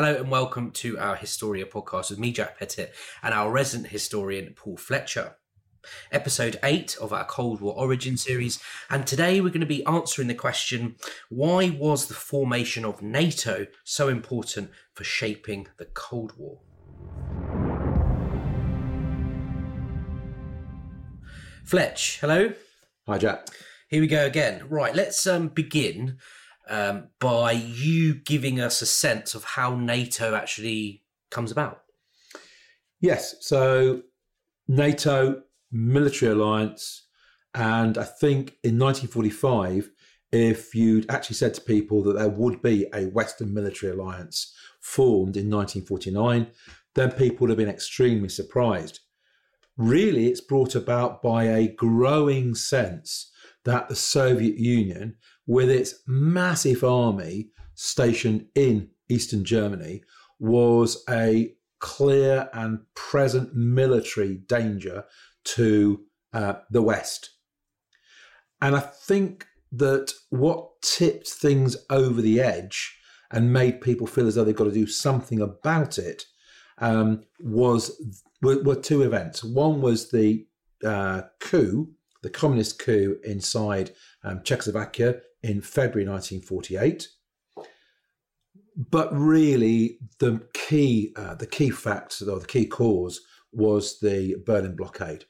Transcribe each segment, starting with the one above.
Hello and welcome to our Historia podcast with me, Jack Pettit, and our resident historian, Paul Fletcher. Episode 8 of our Cold War Origin series, and today we're going to be answering the question why was the formation of NATO so important for shaping the Cold War? Fletch, hello. Hi, Jack. Here we go again. Right, let's um, begin um, by you giving us a sense of how NATO actually comes about. Yes, so NATO, military alliance, and I think in 1945, if you'd actually said to people that there would be a Western military alliance formed in 1949, then people would have been extremely surprised. Really, it's brought about by a growing sense that the Soviet Union, with its massive army stationed in Eastern Germany, was a clear and present military danger to uh, the West. And I think that what tipped things over the edge and made people feel as though they've got to do something about it um, was were, were, two events. One was the uh, coup, the communist coup inside um, Czechoslovakia in February 1948. But really, the key uh, the key fact or the key cause was the Berlin blockade,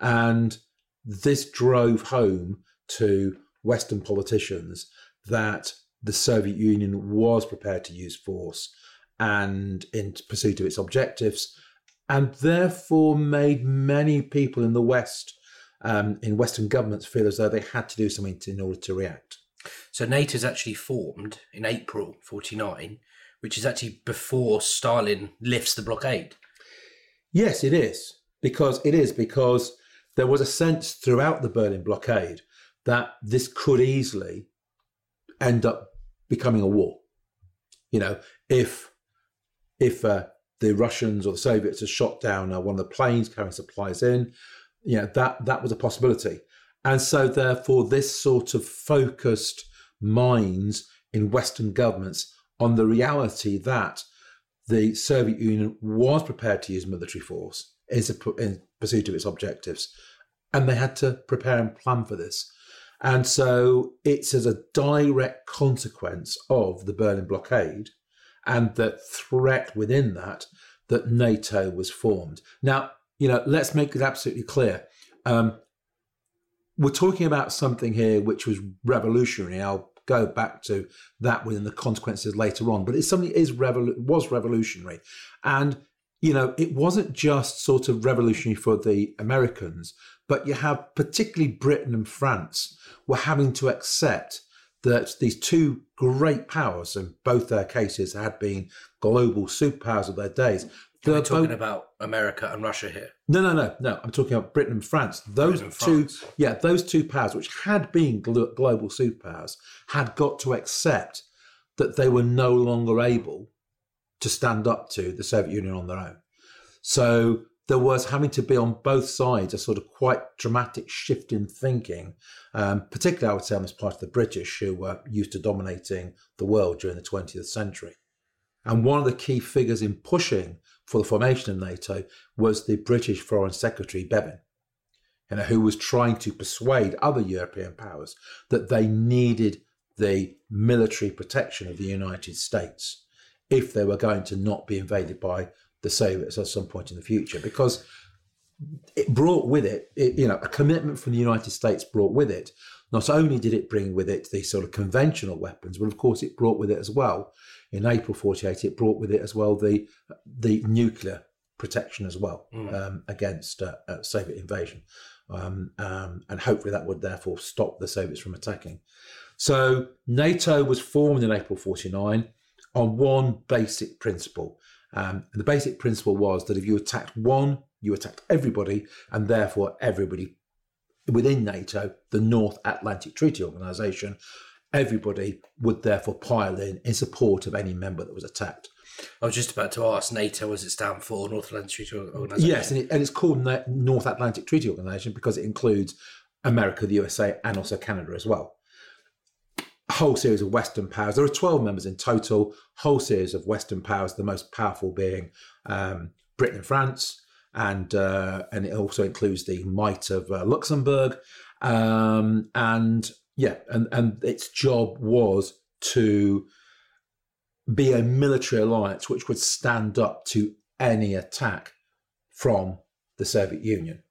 and this drove home to Western politicians that the Soviet Union was prepared to use force and in pursuit of its objectives, and therefore made many people in the West, um, in Western governments, feel as though they had to do something to, in order to react. So NATO is actually formed in April 49, which is actually before Stalin lifts the blockade. Yes, it is. Because it is, because there was a sense throughout the Berlin blockade that this could easily end up becoming a war. You know, if if uh, the Russians or the Soviets had shot down uh, one of the planes carrying supplies in, you know, that that was a possibility. And so, therefore, this sort of focused minds in Western governments on the reality that the Soviet Union was prepared to use military force in pursuit of its objectives. And they had to prepare and plan for this. And so it's as a direct consequence of the Berlin blockade and the threat within that that NATO was formed. Now, you know, let's make it absolutely clear. Um, we're talking about something here which was revolutionary. I'll go back to that within the consequences later on, but it's something that is revol- was revolutionary, and you know, it wasn't just sort of revolutionary for the Americans, but you have particularly Britain and France were having to accept that these two great powers, in both their cases had been global superpowers of their days. We're talking both, about America and Russia here. No, no, no, no. I'm talking about Britain and France. Those and two, France. yeah, those two powers, which had been global superpowers, had got to accept that they were no longer able to stand up to the Soviet Union on their own. So there was having to be on both sides a sort of quite dramatic shift in thinking, um, particularly I would say on this part of the British who were used to dominating the world during the 20th century. And one of the key figures in pushing for the formation of NATO was the British Foreign Secretary Bevin, you know, who was trying to persuade other European powers that they needed the military protection of the United States if they were going to not be invaded by the Soviets at some point in the future, because it brought with it, it, you know, a commitment from the United States brought with it. Not only did it bring with it the sort of conventional weapons, but of course it brought with it as well. In April '48, it brought with it as well the the nuclear protection as well mm. um, against uh, uh, Soviet invasion, um, um, and hopefully that would therefore stop the Soviets from attacking. So NATO was formed in April '49 on one basic principle, um, and the basic principle was that if you attacked one, you attacked everybody, and therefore everybody within NATO, the North Atlantic Treaty Organization, everybody would therefore pile in in support of any member that was attacked. I was just about to ask NATO, as it stand for North Atlantic Treaty Organization? Yes, and, it, and it's called North Atlantic Treaty Organization because it includes America, the USA, and also Canada as well. a whole series of Western powers. There are 12 members in total, whole series of Western powers, the most powerful being um, Britain and France. And uh, and it also includes the might of uh, Luxembourg, um, and yeah, and and its job was to be a military alliance which would stand up to any attack from the Soviet Union.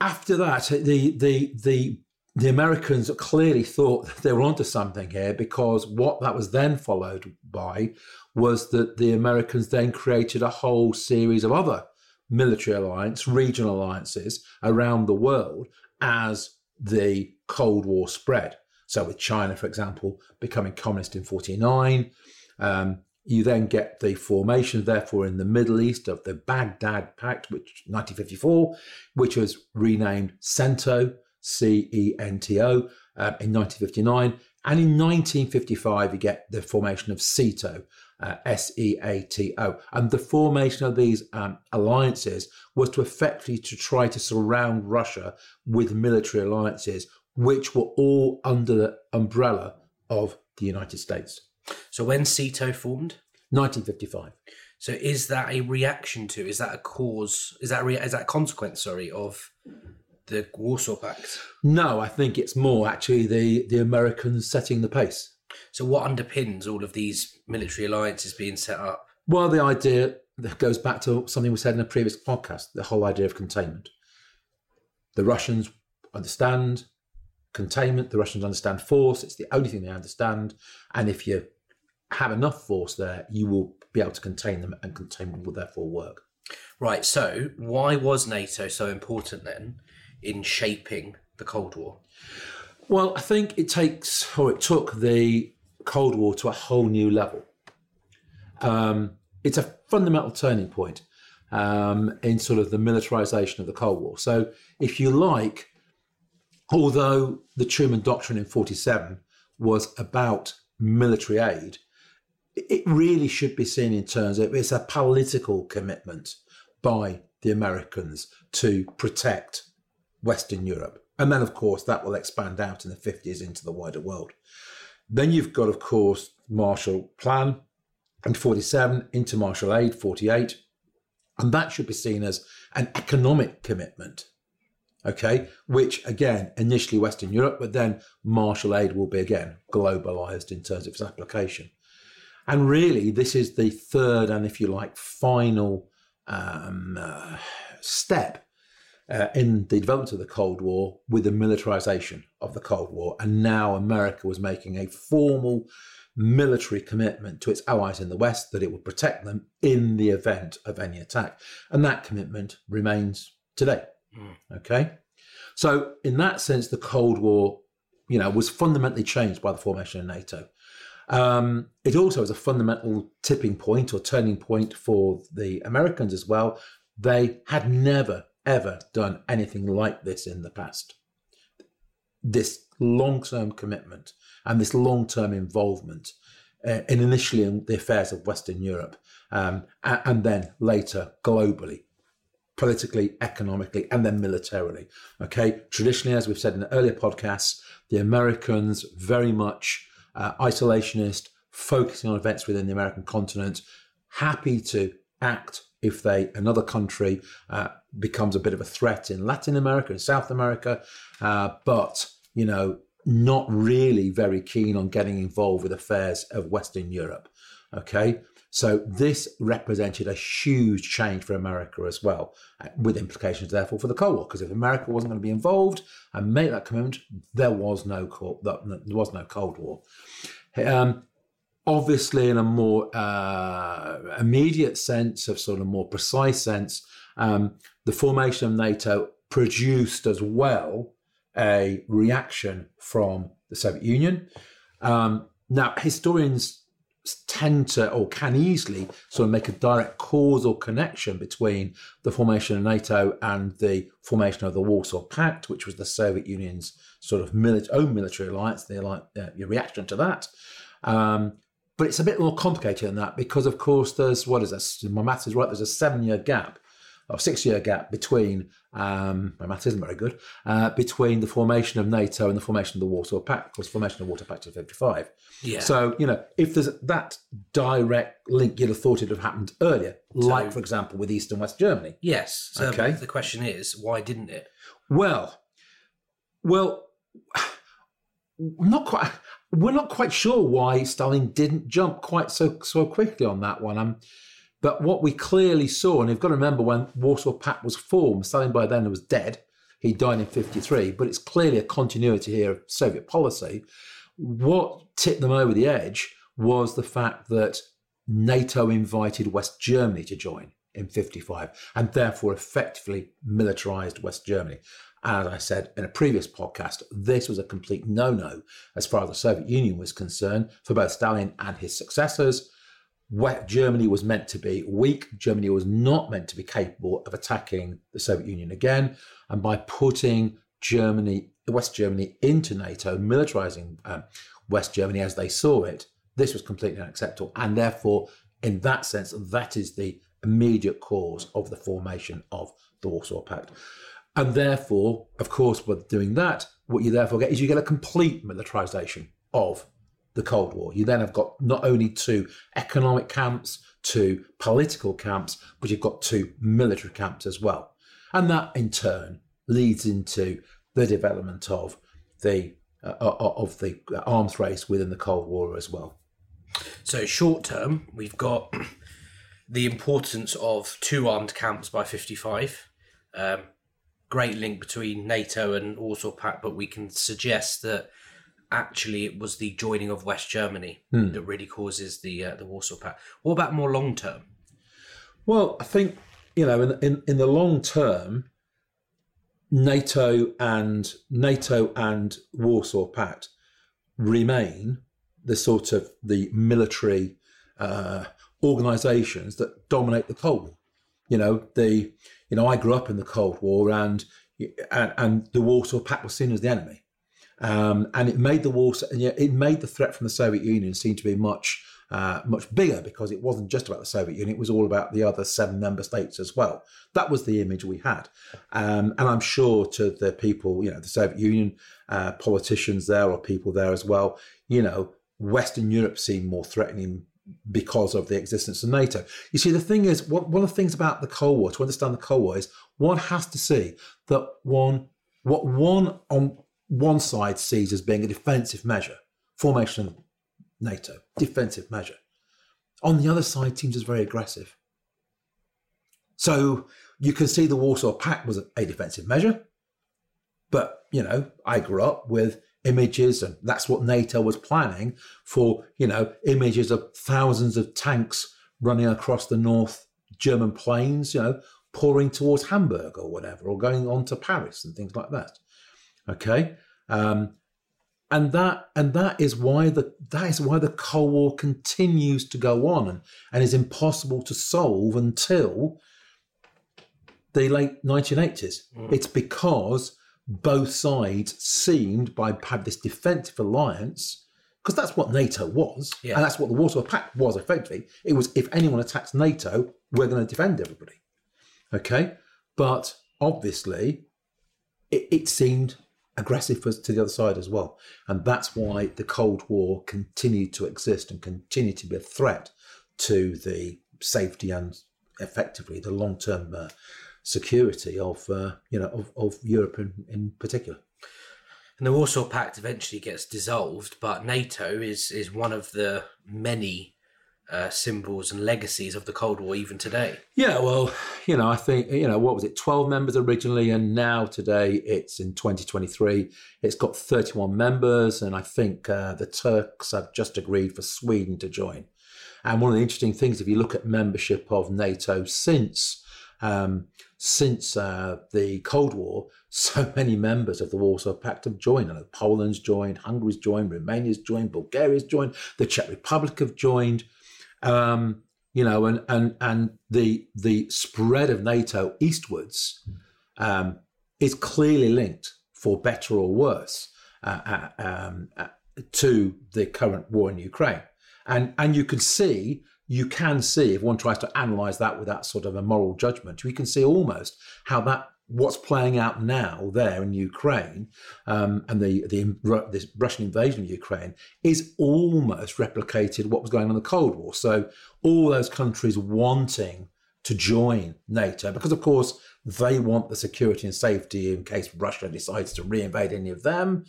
After that, the the the the Americans clearly thought they were onto something here because what that was then followed by was that the Americans then created a whole series of other military alliance, regional alliances around the world as the Cold War spread. So, with China, for example, becoming communist in 49, um, you then get the formation, therefore, in the Middle East of the Baghdad Pact, which 1954, which was renamed CENTO, C E N T O, uh, in 1959. And in 1955, you get the formation of SEATO, uh, S E A T O. And the formation of these um, alliances was to effectively to try to surround Russia with military alliances, which were all under the umbrella of the United States. So when SEATO formed? 1955. So is that a reaction to? Is that a cause? Is that a, is that a consequence? Sorry, of the Warsaw Pact? No, I think it's more actually the the Americans setting the pace. So what underpins all of these military alliances being set up? Well, the idea that goes back to something we said in a previous podcast: the whole idea of containment. The Russians understand containment. The Russians understand force. It's the only thing they understand. And if you have enough force there, you will be able to contain them, and containment will therefore work. Right. So, why was NATO so important then in shaping the Cold War? Well, I think it takes, or it took the Cold War to a whole new level. Um, it's a fundamental turning point um, in sort of the militarization of the Cold War. So, if you like, although the Truman Doctrine in 47 was about military aid, it really should be seen in terms of it's a political commitment by the Americans to protect Western Europe. And then, of course, that will expand out in the 50s into the wider world. Then you've got, of course, Marshall Plan and 47 into Marshall Aid, 48. And that should be seen as an economic commitment, okay, which again, initially Western Europe, but then Marshall Aid will be again globalized in terms of its application. And really, this is the third and, if you like, final um, uh, step uh, in the development of the Cold War with the militarization of the Cold War. And now America was making a formal military commitment to its allies in the West that it would protect them in the event of any attack. And that commitment remains today. Mm. Okay. So, in that sense, the Cold War, you know, was fundamentally changed by the formation of NATO. Um, it also is a fundamental tipping point or turning point for the Americans as well. They had never, ever done anything like this in the past. This long term commitment and this long term involvement uh, in initially in the affairs of Western Europe um, and, and then later globally politically, economically, and then militarily. Okay, traditionally, as we've said in the earlier podcasts, the Americans very much uh, isolationist, focusing on events within the American continent, happy to act if they another country uh, becomes a bit of a threat in Latin America and South America, uh, but you know not really very keen on getting involved with affairs of Western Europe. Okay, so this represented a huge change for America as well, uh, with implications therefore for the Cold War. Because if America wasn't going to be involved and make that commitment, there was no Cold, there was no Cold War. Um, obviously, in a more uh, immediate sense, of sort of more precise sense, um, the formation of NATO produced as well a reaction from the Soviet Union. Um, now, historians tend to or can easily sort of make a direct causal connection between the formation of NATO and the formation of the Warsaw Pact, which was the Soviet Union's sort of mili- own military alliance, the uh, your reaction to that. Um, but it's a bit more complicated than that because, of course, there's what is this? My maths is right. There's a seven-year gap or six year gap between, um, my math isn't very good, uh, between the formation of NATO and the formation of the Warsaw Pact. Of course, formation of the Warsaw Pact is 55. Yeah. So, you know, if there's that direct link, you'd have thought it would have happened earlier, like, for example, with East and West Germany. yes. So Okay. the question is, why didn't it? Well, well, not quite. We're not quite sure why Stalin didn't jump quite so so quickly on that one. Um, but what we clearly saw, and you've got to remember when Warsaw Pact was formed, Stalin by then was dead. He died in '53, but it's clearly a continuity here of Soviet policy. What tipped them over the edge was the fact that NATO invited West Germany to join in 55 and therefore effectively militarized West Germany. As I said in a previous podcast, this was a complete no no as far as the Soviet Union was concerned for both Stalin and his successors. West Germany was meant to be weak. Germany was not meant to be capable of attacking the Soviet Union again. And by putting Germany, West Germany into NATO, militarizing um, West Germany as they saw it, this was completely unacceptable. And therefore, in that sense, that is the immediate cause of the formation of the Warsaw Pact. And therefore, of course, with doing that, what you therefore get is you get a complete militarization of the Cold War. You then have got not only two economic camps, two political camps, but you've got two military camps as well. And that in turn leads into the development of the uh, uh, uh of the uh, arms race within the Cold War as well. So short term, we've got the importance of two armed camps by 55. Um, great link between NATO and Warsaw Pact, but we can suggest that actually it was the joining of West Germany that really causes the uh, the Warsaw Pact. What about more long term? Well, I think you know, in, in in the long term, NATO and NATO and Warsaw Pact remain the sort of the military uh, organisations that dominate the Cold War. You know, the you know I grew up in the Cold War, and and, and the Warsaw Pact was seen as the enemy, um, and it made the war and yet it made the threat from the Soviet Union seem to be much uh, much bigger because it wasn't just about the Soviet Union; it was all about the other seven member states as well. That was the image we had, um, and I'm sure to the people, you know, the Soviet Union uh, politicians there or people there as well, you know, Western Europe seemed more threatening because of the existence of NATO. You see, the thing is, one, one of the things about the Cold War, to understand the Cold War, is one has to see that one, what one on one side sees as being a defensive measure, formation of NATO, defensive measure, on the other side seems as very aggressive. So you can see the Warsaw Pact was a defensive measure, but you know, I grew up with images, and that's what NATO was planning for, you know, images of thousands of tanks running across the North German plains, you know, pouring towards Hamburg or whatever, or going on to Paris and things like that. Okay. Um, and that and that is why the that is why the Cold War continues to go on and, and is impossible to solve until the late 1980s. It's because both sides seemed by have this defensive alliance because that's what NATO was, Yeah. and that's what the Warsaw Pact was effectively. It was if anyone attacks NATO, we're going to defend everybody. Okay, but obviously, it, it seemed aggressive for, to the other side as well, and that's why the Cold War continued to exist and continued to be a threat to the safety and effectively the long-term uh, security of uh, you know of, of Europe in, in particular. And the Warsaw Pact eventually gets dissolved, but NATO is is one of the many uh, symbols and legacies of the Cold War even today. Yeah, well, you know, I think you know what was it, twelve members originally, and now today it's in 2023. It's got 31 members, and I think uh, the Turks have just agreed for Sweden to join. And one of the interesting things, if you look at membership of NATO since um, since uh, the Cold War, so many members of the Warsaw Pact have joined. Know Poland's joined, Hungary's joined, Romania's joined, Bulgaria's joined, the Czech Republic have joined. Um, you know, and and and the the spread of NATO eastwards um, is clearly linked, for better or worse, uh, uh, um, uh, to the current war in Ukraine. And and you can see you can see if one tries to analyze that with that sort of a moral judgment, we can see almost how that what's playing out now there in Ukraine um, and the, the the Russian invasion of Ukraine is almost replicated what was going on in the Cold War. So all those countries wanting to join NATO because, of course, they want the security and safety in case Russia decides to reinvade any of them.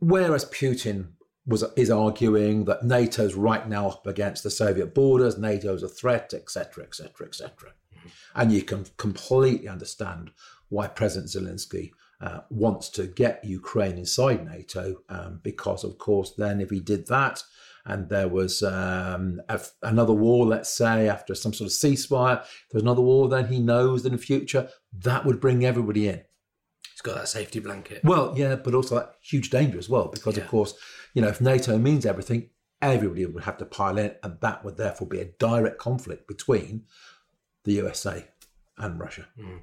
Whereas Putin was is arguing that NATO's right now up against the Soviet borders, NATO's a threat, etc., etc., etc. And you can completely understand why President Zelensky uh, wants to get Ukraine inside NATO, um, because of course, then if he did that, and there was um, a, another war, let's say, after some sort of ceasefire, there's another war, then he knows that in the future that would bring everybody in. Got that safety blanket. Well, yeah, but also that huge danger as well, because yeah. of course, you know, if NATO means everything, everybody would have to pile in, and that would therefore be a direct conflict between the USA and Russia. Mm.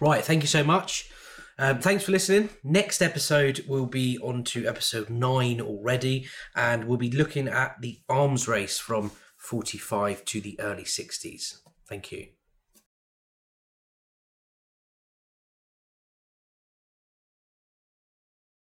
Right, thank you so much. Um, thanks for listening. Next episode will be on to episode nine already, and we'll be looking at the arms race from 45 to the early 60s. Thank you.